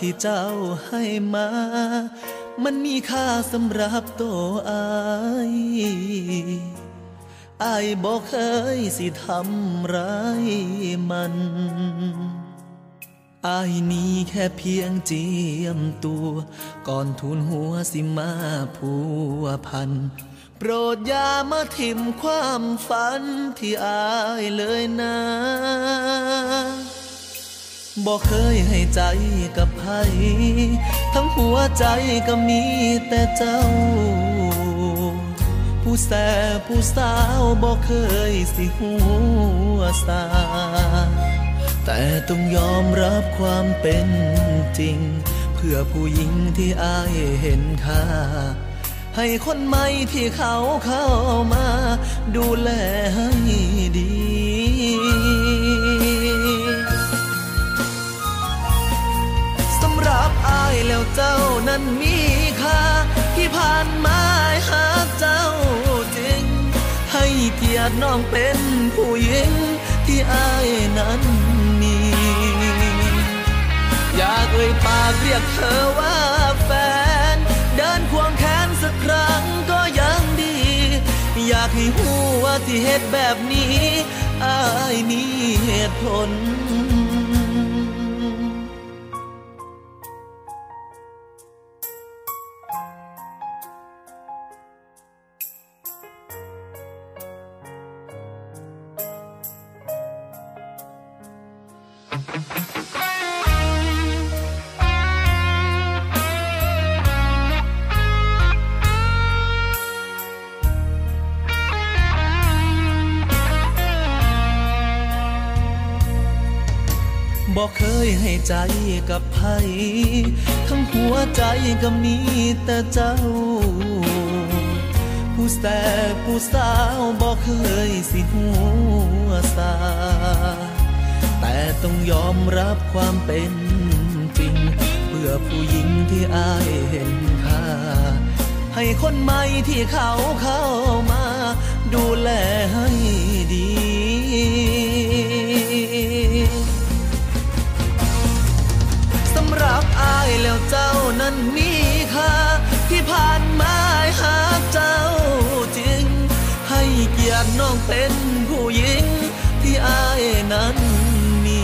ที่เจ้าให้มา มันมีค่าสำหรับตัวอายอายบอกเคยสิทำร้ายมันอายนี้แค่เพียงเจียมตัว ก่อนทุนหัวสิมาผัวพัน โปรดอย่ามาทิมความฝันที่อายเลยนะ บอกเคยให้ใจกับใครทั้งหัวใจก็มีแต่เจ้า ผู้แสผู้สาวบอกเคยสิหัวสา แต่ต้องยอมรับความเป็นจริง เพื่อผู้หญิงที่อายเห็นค่าให้คนใหม่ที่เขาเข้ามา ดูแลให้ดี เจ้านั้นมีค่าที่ผ่านมาหาเจ้าจริง ให้เกียรติน้องเป็นผู้หญิงที่อายนั้นมี อยากเอ่ยปากเรียกเธอว่าแฟน เดินควงแขนสักครั้งก็ยังดี อยากให้หูว่าที่เหตุแบบนี้อายมีเหตุผล ใจกับไผทั้งหัวใจก็มีแต่เจ้า ผู้แสบผู้สาวบอกเคยสิหัวสา แต่ต้องยอมรับความเป็นจริง เพื่อผู้หญิงที่อายเห็นค่า ให้คนใหม่ที่เขาเข้ามา ดูแลให้ดี รับอายแล้วเจ้านั้นมีค่าที่ผ่านมาหาเจ้าจริง ให้เกียรติน้องเป็นผู้หญิงที่อายนั้นมี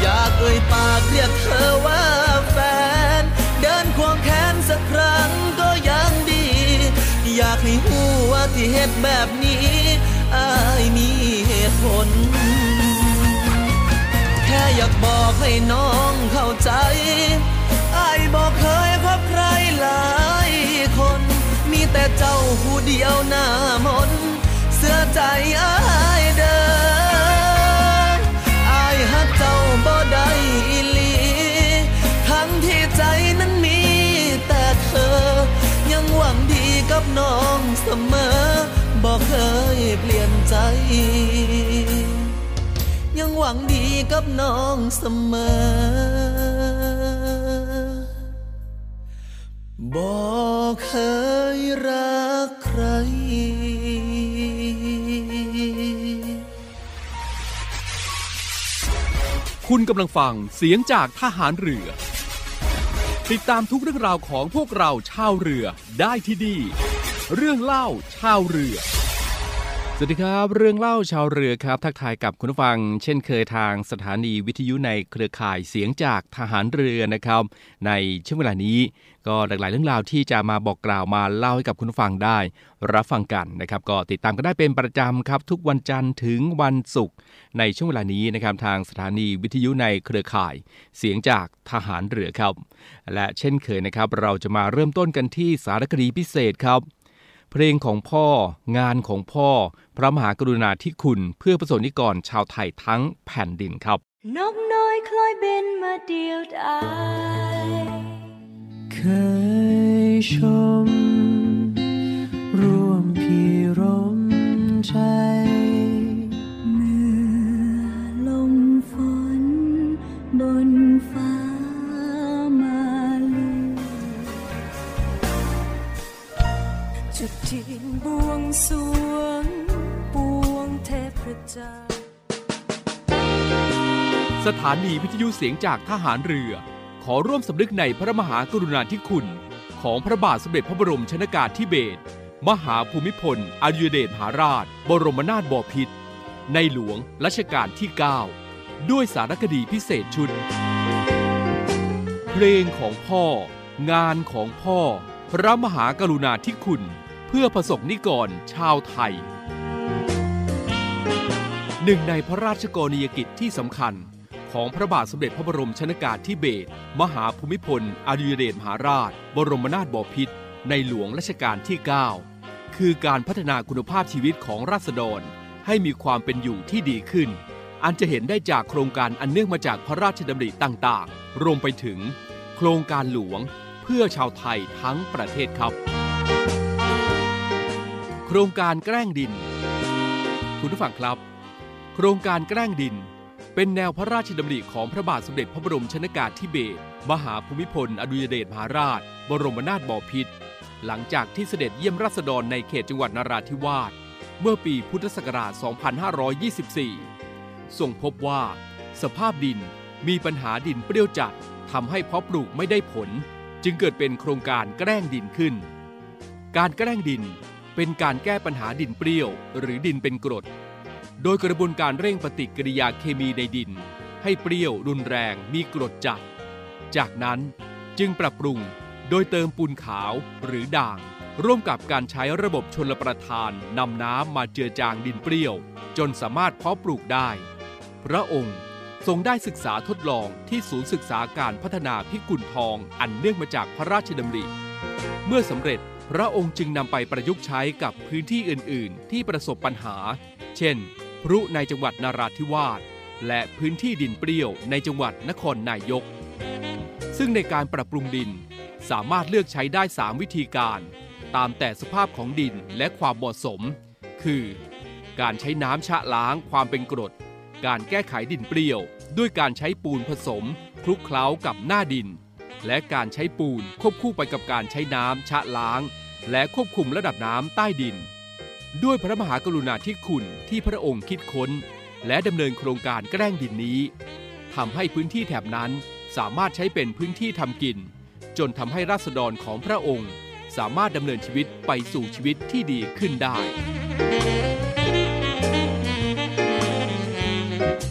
อยากเอ่ยปากเรียกเธอว่าแฟน เดินควงแขนสักครั้งก็ยังดี อยากให้หูว่าที่เหตุแบบนี้อายมีเหตุผล อยากบอกให้น้องเข้าใจไอ้ายบอกเคยพบใครหลายคน มีแต่เจ้าผู้เดียวหน้ามน เสื้อใจอ้ายเดินอายฮักเจ้าบ่ได้อีหลี ทั้งที่ใจนั้นมีแต่เธอ ยังหวังดีกับน้องเสมอ บอกเคยเปลี่ยนใจ วังดีกับน้องเสมอ บอกเคยรักใคร คุณกำลังฟังเสียงจากทหารเรือ ติดตามทุกเรื่องราวของพวกเราชาวเรือได้ที่ดี เรื่องเล่าชาวเรือ สวัสดีครับ เรื่องเล่าชาวเรือครับ ทักทายกับคุณผู้ฟัง เช่นเคยทางสถานีวิทยุในเครือข่ายเสียงจากทหารเรือนะครับ ในช่วงเวลานี้ก็หลากหลายเรื่องราวที่จะมาบอกกล่าวมาเล่าให้กับคุณผู้ฟังได้ รับฟังกันนะครับ ก็ติดตามกันได้เป็นประจำครับ ทุกวันจันทร์ถึงวันศุกร์ในช่วงเวลานี้นะครับทางสถานีวิทยุในเครือข่าย เสียงจากทหารเรือครับ และเช่นเคยนะครับ เราจะมาเริ่มต้นกันที่สารคดีพิเศษครับ เพลงของพ่อ งานของพ่อ พระมหากรุณาธิคุณเพื่อประสนิกรชาวไทยทั้งแผ่นดินครับ นกน้อยคล้อยเบินมาเดียวดายเคยชม ร่วมพี่รมใจ สวงปวงเทพเจ้า สถานีวิทยุเสียงจากทหารเรือ ขอร่วมสำนึกในพระมหากรุณาธิคุณ ของพระบาทสมเด็จพระบรมชนากาธิเบศรมหาภูมิพลอดุลยเดชมหาราช บรมนาถบพิตรในหลวงรัชกาลที่ 9 ด้วยสารคดีพิเศษชุด เพลงของพ่อ งานของพ่อ พระมหากรุณาธิคุณ พื่อประสบนิกรชาวไทย หนึ่งในพระราชกรณียกิจที่สำคัญ ของพระบาทสมเด็จพระบรมชนากาธิเบศรมหาภูมิพล อดุลยเดชมหาราช บรมนาถบพิตรในหลวงรัชกาลที่ 9 คือการพัฒนาคุณภาพชีวิตของราษฎร ให้มีความเป็นอยู่ที่ดีขึ้น อันจะเห็นได้จากโครงการอันเนื่องมาจากพระราชดำริต่างๆ รวมไปถึง โครงการหลวงเพื่อชาวไทยทั้งประเทศครับ โครงการแกล้งดิน คุณผู้ฟังครับ โครงการแกล้งดิน เป็นแนวพระราชดำริของพระบาทสมเด็จพระบรมชนากาธิเบศรมหาภูมิพล อดุลยเดชมหาราช บรมนาถบพิตรหลังจากที่เสด็จเยี่ยมราษฎรในเขตจังหวัดนราธิวาสเมื่อปีพุทธศักราช 2524ทรงพบว่า สภาพดินมีปัญหาดินเปรี้ยวจัดทำให้เพาะปลูกไม่ได้ผล จึงเกิดเป็นโครงการแกล้งดินขึ้น การแกล้งดิน เป็นการแก้ปัญหาดินเปรี้ยว หรือดินเป็นกรด โดยกระบวนการเร่งปฏิกิริยาเคมีในดิน ให้เปรี้ยวรุนแรงมีกรดจัด จากนั้นจึงปรับปรุงโดยเติมปูนขาวหรือด่าง ร่วมกับการใช้ระบบชนลประทานนำน้ำมาเจือจางดินเปรี้ยว จนสามารถเพาะปลูกได้ พระองค์ทรงได้ศึกษาทดลองที่ศูนย์ศึกษาการพัฒนาพิกุลทองอันเนื่องมาจากพระราชดำริ เมื่อสำเร็จ พระองค์จึงนำไปประยุกต์ใช้กับพื้นที่อื่น ๆ ที่ประสบปัญหา เช่น พรุในจังหวัดนาราธิวาส และพื้นที่ดินเปรี้ยวในจังหวัดนครนายก ซึ่งในการปรับปรุงดินสามารถเลือกใช้ได้ 3 วิธีการ ตามแต่สภาพของดินและความเหมาะสม คือ การใช้น้ำชะล้างความเป็นกรด การแก้ไขดินเปรี้ยว ด้วยการใช้ปูนผสม คลุกเคล้ากับหน้าดิน และการใช้ปูนควบคู่ไปกับการใช้น้ำชะล้าง และควบคุมระดับน้ำใต้ดิน ด้วยพระมหากรุณาธิคุณที่พระองค์คิดค้น และดำเนินโครงการแกล้งดินนี้ทำให้พื้นที่แถบนั้นสามารถใช้เป็นพื้นที่ทำกิน จนทำให้ราษฎรของพระองค์ สามารถดำเนินชีวิตไปสู่ชีวิตที่ดีขึ้นได้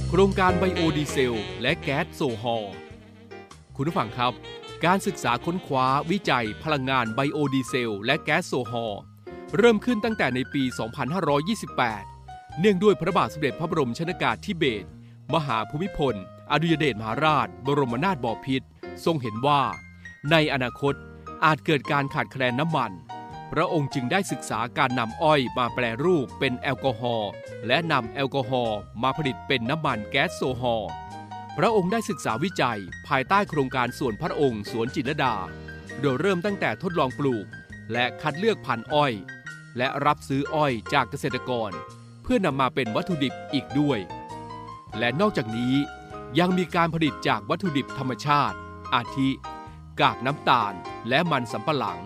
โครงการไบโอดีเซล และแก๊สโซฮอลคุณผู้ฟังครับ การศึกษาค้นคว้าวิจัย พลังงานไบโอดีเซล และแก๊สโซฮอล์เริ่มขึ้นตั้งแต่ในปี 2528 เนื่องด้วยพระบาทสมเด็จพระบรมชนากาธิเบศรมหาภูมิพล อดุลยเดชมหาราช บรมนาถบพิตรทรงเห็นว่า ในอนาคตอาจเกิดการขาดแคลนน้ำมัน พระองค์จึงได้ศึกษาการนำอ้อยมาแปรรูปเป็นแอลกอฮอล์และนำแอลกอฮอล์มาผลิตเป็นน้ำมันแก๊สโซฮอล์ พระองค์ได้ศึกษาวิจัย ภายใต้โครงการส่วนพระองค์สวนจิตรดา โดยเริ่มตั้งแต่ทดลองปลูก และคัดเลือกพันธุ์อ้อย และรับซื้ออ้อยจากเกษตรกร เพื่อนำมาเป็นวัตถุดิบอีกด้วย และนอกจากนี้ยังมีการผลิตจากวัตถุดิบธรรมชาติ อาทิ กากน้ำตาล และมันสำปะหลัง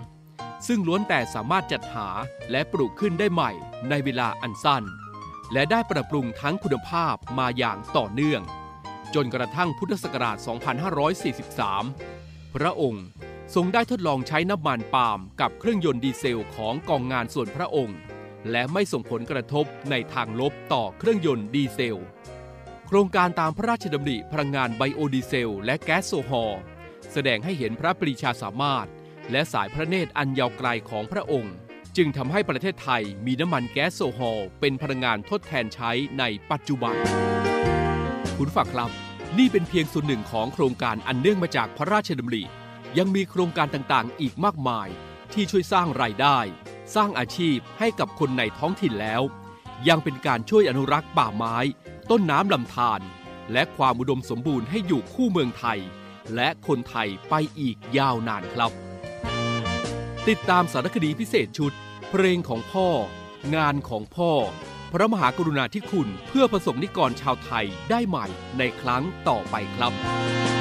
ซึ่งล้วนแต่สามารถจัดหาและปลูกขึ้นได้ใหม่ในเวลาอันสั้น และได้ปรับปรุงทั้งคุณภาพมาอย่างต่อเนื่อง จนกระทั่งพุทธศักราช 2543 พระองค์ทรงได้ทดลองใช้น้ำมันปาล์มกับเครื่องยนต์ดีเซลของกองงานส่วนพระองค์ และไม่ส่งผลกระทบในทางลบต่อเครื่องยนต์ดีเซล โครงการตามพระราชดำริพลังงานไบโอดีเซล และแก๊สโซฮอล์แสดงให้เห็นพระปรีชาสามารถ และสายพระเนตรอันยาวไกลของพระองค์ จึงทำให้ประเทศไทยมีน้ำมันแก๊สโซฮอล์เป็นพลังงานทดแทนใช้ในปัจจุบันคุณฝักครับ นี่เป็นเพียงส่วนหนึ่งของโครงการอันเนื่องมาจากพระราชดำริ ยังมีโครงการต่างๆ อีกมากมาย ที่ช่วยสร้างรายได้ สร้างอาชีพให้กับคนในท้องถิ่นแล้ว ยังเป็นการช่วยอนุรักษ์ป่าไม้ ต้นน้ำลำธารและความอุดมสมบูรณ์ให้อยู่คู่เมืองไทย และคนไทยไปอีกยาวนานครับ ติดตามสารคดีพิเศษชุด เพลงของพ่อ งานของพ่อ พระมหากรุณาธิคุณเพื่อประสบนิกรชาวไทยได้ใหม่ในครั้งต่อไปครับ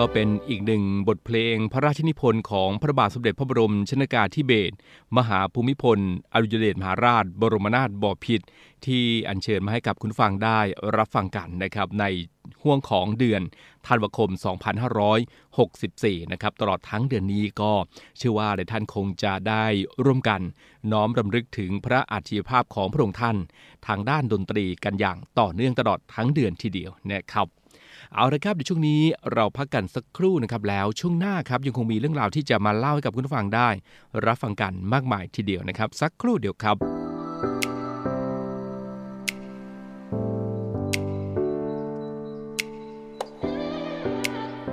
ก็เป็นอีกหนึ่งบทเพลงพระราชนิพนธ์ของพระบาทสมเด็จพระบรมชนากาธิเบศรมหาภูมิพล อดุลยเดชมหาราช บรมนาถบพิตรที่อัญเชิญมาให้กับคุณฟังได้รับฟังกันนะครับในห่วงของเดือนธันวาคม 2564 นะครับตลอดทั้งเดือนนี้ก็เชื่อว่าหลายท่านคงจะได้ร่วมกัน น้อมรำลึกถึงพระอาชีพภาพของพระองค์ท่าน ทางด้านดนตรีกันอย่างต่อเนื่องตลอดทั้งเดือนทีเดียวนะครับ เอาละครับในช่วงนี้เราพักกันสักครู่นะครับแล้วช่วงหน้าครับยังคงมีเรื่องราวที่จะมาเล่าให้กับคุณผู้ฟังได้ รับฟังกันมากมายทีเดียวนะครับ สักครู่เดียวครับ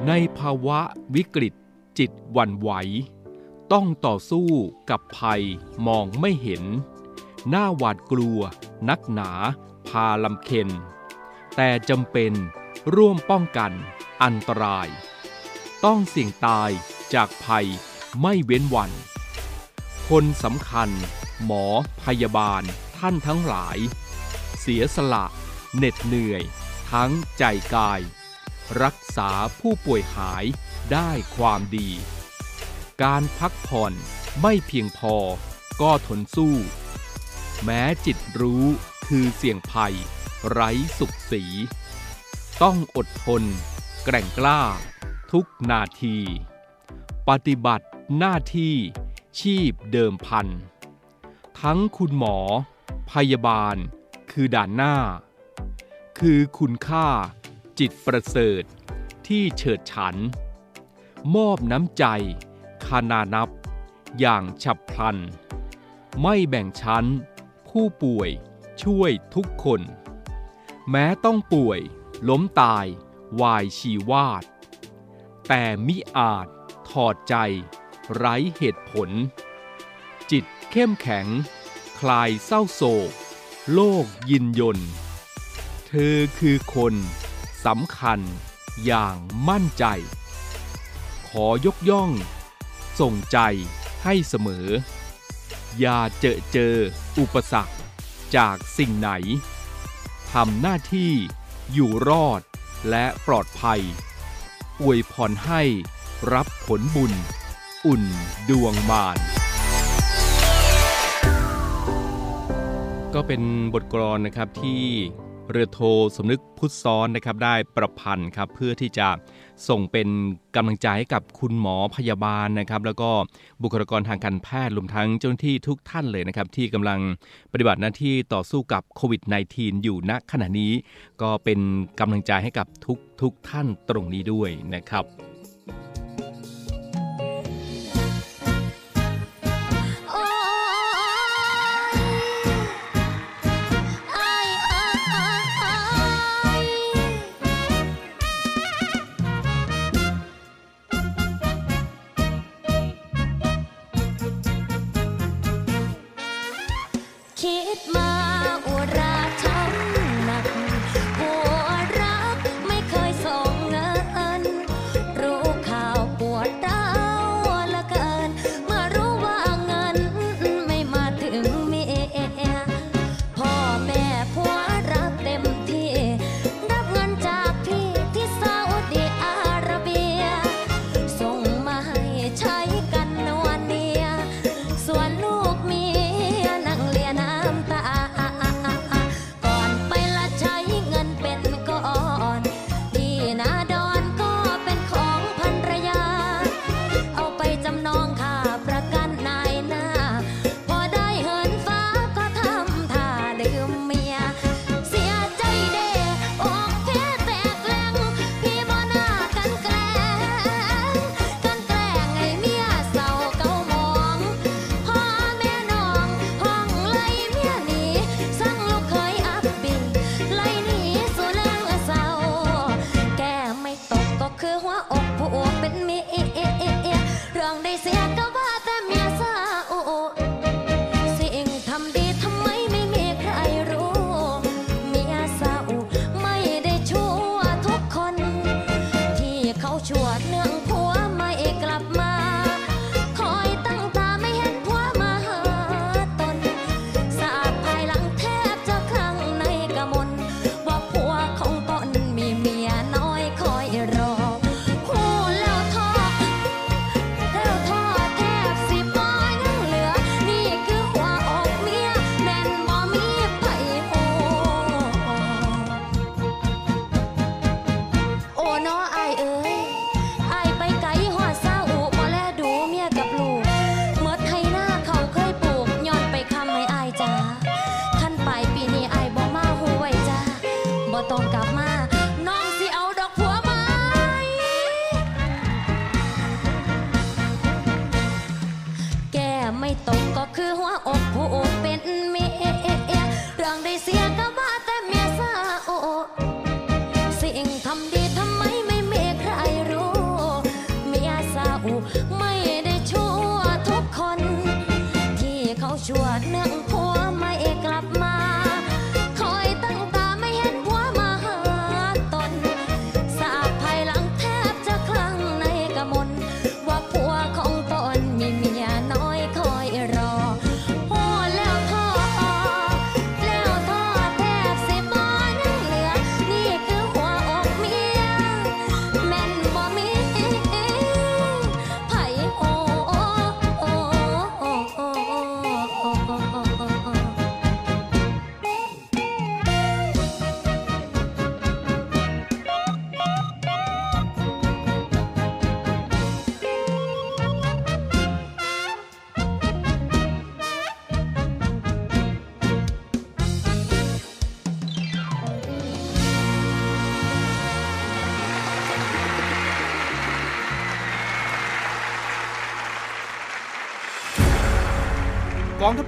ในภาวะวิกฤต จิตวันไหว ต้องต่อสู้กับภัยมองไม่เห็น หน้าหวาดกลัว นักหนา พาลำเค็น แต่จำเป็น ร่วมป้องกัน อันตราย ต้องเสี่ยงตายจากภัยไม่เว้นวัน คนสำคัญ หมอพยาบาลท่านทั้งหลาย เสียสละ เหน็ดเหนื่อย ทั้งใจกาย รักษาผู้ป่วยหายได้ความดี การพักผ่อนไม่เพียงพอก็ทนสู้ แม้จิตรู้คือเสี่ยงภัย ไร้สุขสี ต้องอดทน แกร่งกล้า ทุกนาที ปฏิบัติหน้าที่ ชีพเดิมพัน ทั้งคุณหมอ พยาบาล คือด่านหน้า คือคุณค่า จิตประเสริฐ ที่เฉิดฉัน มอบน้ำใจ คานานับ อย่างฉับพลัน ไม่แบ่งชั้น ผู้ป่วยช่วยทุกคน แม้ต้องป่วย ล้มตายวายชีวาด แต่มิอาจถอดใจ ไร้เหตุผล จิตเข้มแข็ง คลายเศร้าโศก โลกยินยนเธอคือคนสำคัญอย่างมั่นใจ ขอยกย่อง ส่งใจให้เสมอ อย่าเจอเจออุปสรรคจากสิ่งไหนทำหน้าที่ อยู่รอด และปลอดภัย อวยพรให้รับผลบุญ อุ่นดวงมานก็เป็นบทกลอนนะครับที่เรือโทสมนึกพุทธซ้อนนะครับได้ประพันธ์ครับเพื่อที่จะ ส่งเป็นกำลังใจให้กับคุณหมอพยาบาลนะครับ แล้วก็บุคลากรทางการแพทย์รวมทั้งเจ้าหน้าที่ทุกท่านเลยนะครับ ที่กำลังปฏิบัติหน้าที่ต่อสู้กับโควิด -19 อยู่ณขณะนี้ ก็เป็นกำลังใจให้กับทุกทุกท่านตรงนี้ด้วยนะครับ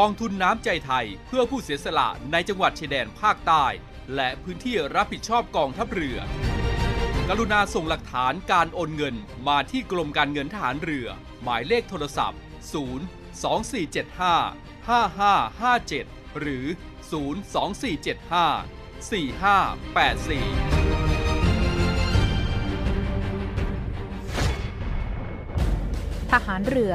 กองทุนน้ำใจไทยเพื่อผู้เสียสละในจังหวัดชายแดนภาคใต้ และพื้นที่รับผิดชอบกองทัพเรือ กรุณาส่งหลักฐานการโอนเงินมาที่กรมการเงินทหารเรือ หมายเลขโทรศัพท์ 0 2475 5557 หรือ 02475 4584ทหารเรือ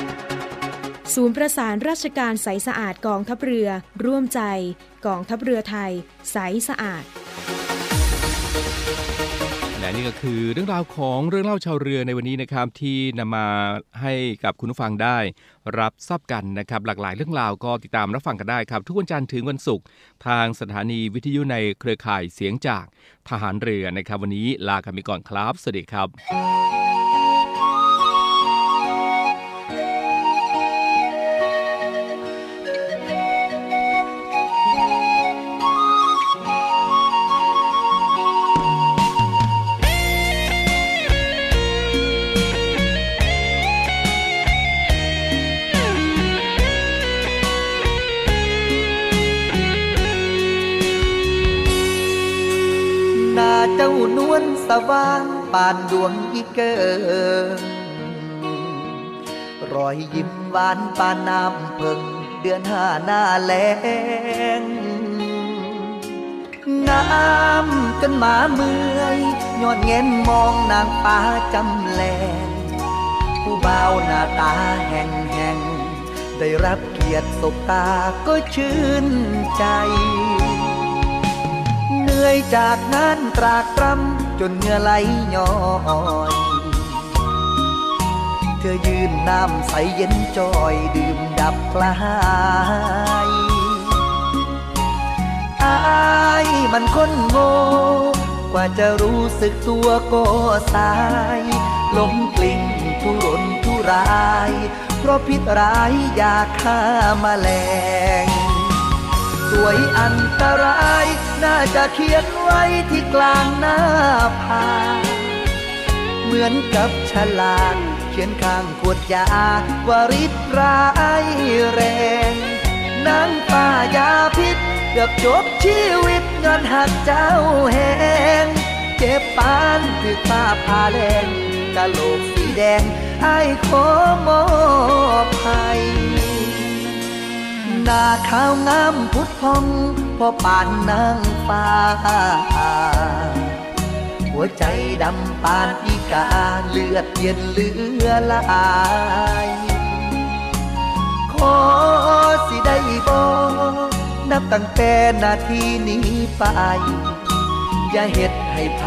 ศูนย์ประสานราชการใสสะอาดกองทัพเรือ ร่วมใจกองทัพเรือไทย ใสสะอาด และนี่ก็คือเรื่องราวของเรื่องเล่าชาวเรือในวันนี้นะครับที่นำมาให้กับคุณผู้ฟังได้ รับทราบกันนะครับ หลากหลายเรื่องราวก็ติดตามรับฟังกันได้ครับ ทุกวันจันทร์ถึงวันศุกร์ทางสถานีวิทยุในเครือข่ายเสียงจากทหารเรือนะครับ วันนี้ลากันไปก่อนครับสวัสดีครับ้านวนสว่างปานดวงอีเกิงรอยยิ้มหวานปานน้ำเพิงเดือนห้าหน้าแลงงามจนหมาเมื่อยย้อนเงินมองนางฟ้าจำแลงผู้บ่าวหน้าตาแห่งแห่งได้รับเกียรติสบตาก็ชื่นใจ เหนื่อยจากงาน ตรากตรำจนเหงื่อไหลย้อยเธอยืนน้ำใสเย็นจอยดื่มดับกลายอายมันคนโง่กว่าจะรู้สึกตัวก็สายล้มกลิ้งทุรนทุราย เพราะพิษร้ายยาฆ่ามาแมลง สวยอันตราย น่าจะเขียนไว้ที่กลางหน้าผาเหมือนกับฉลากเขียนข้างขวดยาว่าริตร้ายแรงนางป้ายาพิษเกือบจบชีวิตเงินหักเจ้าแหงเจ็บปานถือป้าพาแดงกะโหลกสีแดงไอ้ขอมอบให้ นาขาวงามพุทธพองพอป่านนางฟ้า หัวใจดำปานอีกาเลือดเย็นเลือลายขอสิได้บอกนับตั้งแต่นาทีนี้ไป อย่าเฮ็ดให้ไผ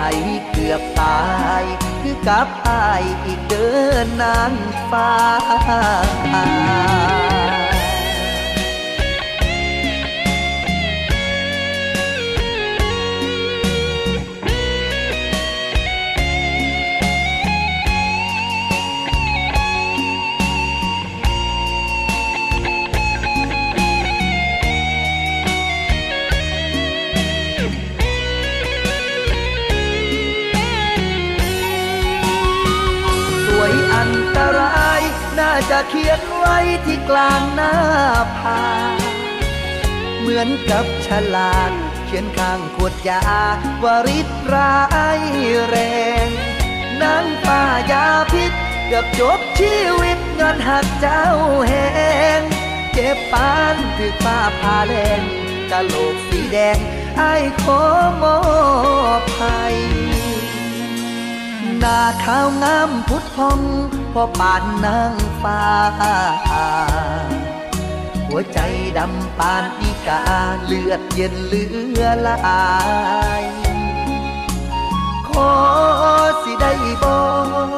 เกือบตาย คือกับอายอีกเดินนางฟ้า จะเขียนไว้ที่กลางหน้าผาเหมือนกับฉลากเขียนข้างขวดยาวาริตร้ายแรงนางป้ายาพิษเกือบจบชีวิตเงินหักเจ้าแหงเจ็บปานถือป้าพาแดงกะโหลกสีแดงไอ้ขอมอบให้ หน้าขาวงามพุทธพองพอปานนางฟ้า หัวใจดำปานอีกาเลือดเย็นเลือลายขอสิได้บอ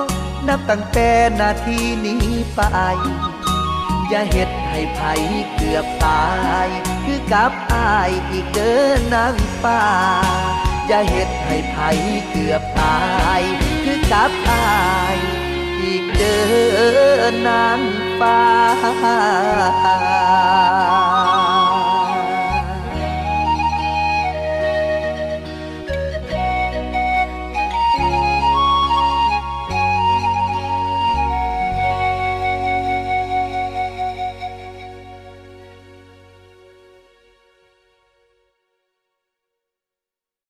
กนับตั้งแต่นาทีนี้ไป อย่าเฮ็ดให้ไผเกือบตาย คือกับอายอีกเดินนางฟ้าอย่าเฮ็ดให้ไผเกือบตาย กับอาย อีกเดินนานฟ้า